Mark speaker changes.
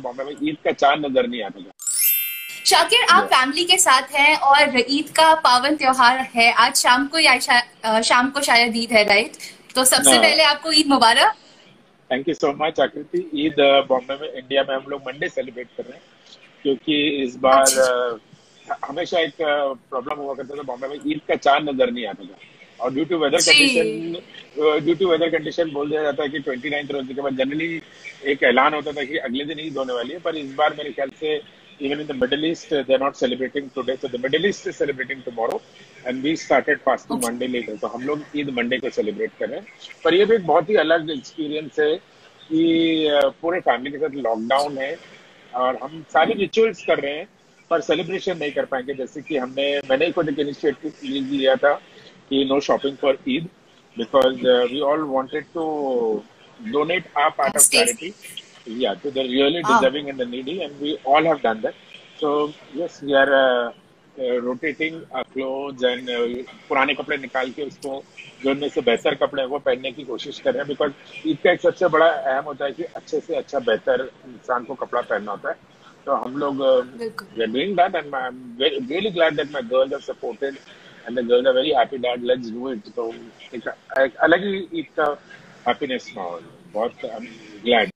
Speaker 1: तो बॉम्बे में ईद का चाँद नज़र नहीं आता था
Speaker 2: शाकिर आप फैमिली के साथ हैं और ईद का पावन त्योहार है। आज शाम को या शा, शाम को शायद ईद है राइट तो सबसे। पहले आपको ईद मुबारक।
Speaker 1: Thank you so much Akriti Eid Bombay में इंडिया में हम लोग मंडे सेलिब्रेट कर रहे हैं क्योंकि इस बार
Speaker 2: अच्छा।
Speaker 1: हमेशा एक प्रॉब्लम हुआ करता था बॉम्बे में ईद का चाँद नज़र नहीं आता था और due to weather condition due to weather condition बोल दिया जाता है कि ट्वेंटी नाइन्थ रोज के बाद जनरली एक ऐलान होता था कि अगले दिन ईद होने वाली है पर इस बार मेरे ख्याल से even in the middle east they are not celebrating today so the middle east is celebrating tomorrow and we started fasting
Speaker 2: Okay.
Speaker 1: Monday later तो हम लोग ईद मंडे को सेलिब्रेट कर रहे हैं। पर ये भी एक बहुत ही अलग एक्सपीरियंस है कि पूरे फैमिली के साथ लॉकडाउन है और हम सारे रिचुअल्स कर रहे हैं पर सेलिब्रेशन नहीं कर पाएँगे। जैसे कि हमने मैंने खुद एक इनिशिएटिव लिया था। कि no shopping for Eid because we all wanted to donate a part of
Speaker 2: charity
Speaker 1: या to the really deserving in the needy and we all have done that so yes we are rotating cloth and पुराने कपड़े निकाल के उसको जो उनमें से बेहतर कपड़े हैं वो पहनने की कोशिश कर रहे हैं बिकॉज़ ईद का एक सबसे बड़ा अहम होता है कि अच्छे से अच्छा बेहतर इंसान को कपड़ा पहनना होता है। तो हम लोग doing glad that my girl have supported and the girls are very happy Dad, let's do it So I अलग ही ईद का हैप्पीनेस माहौल बहुत आई एम ग्लैड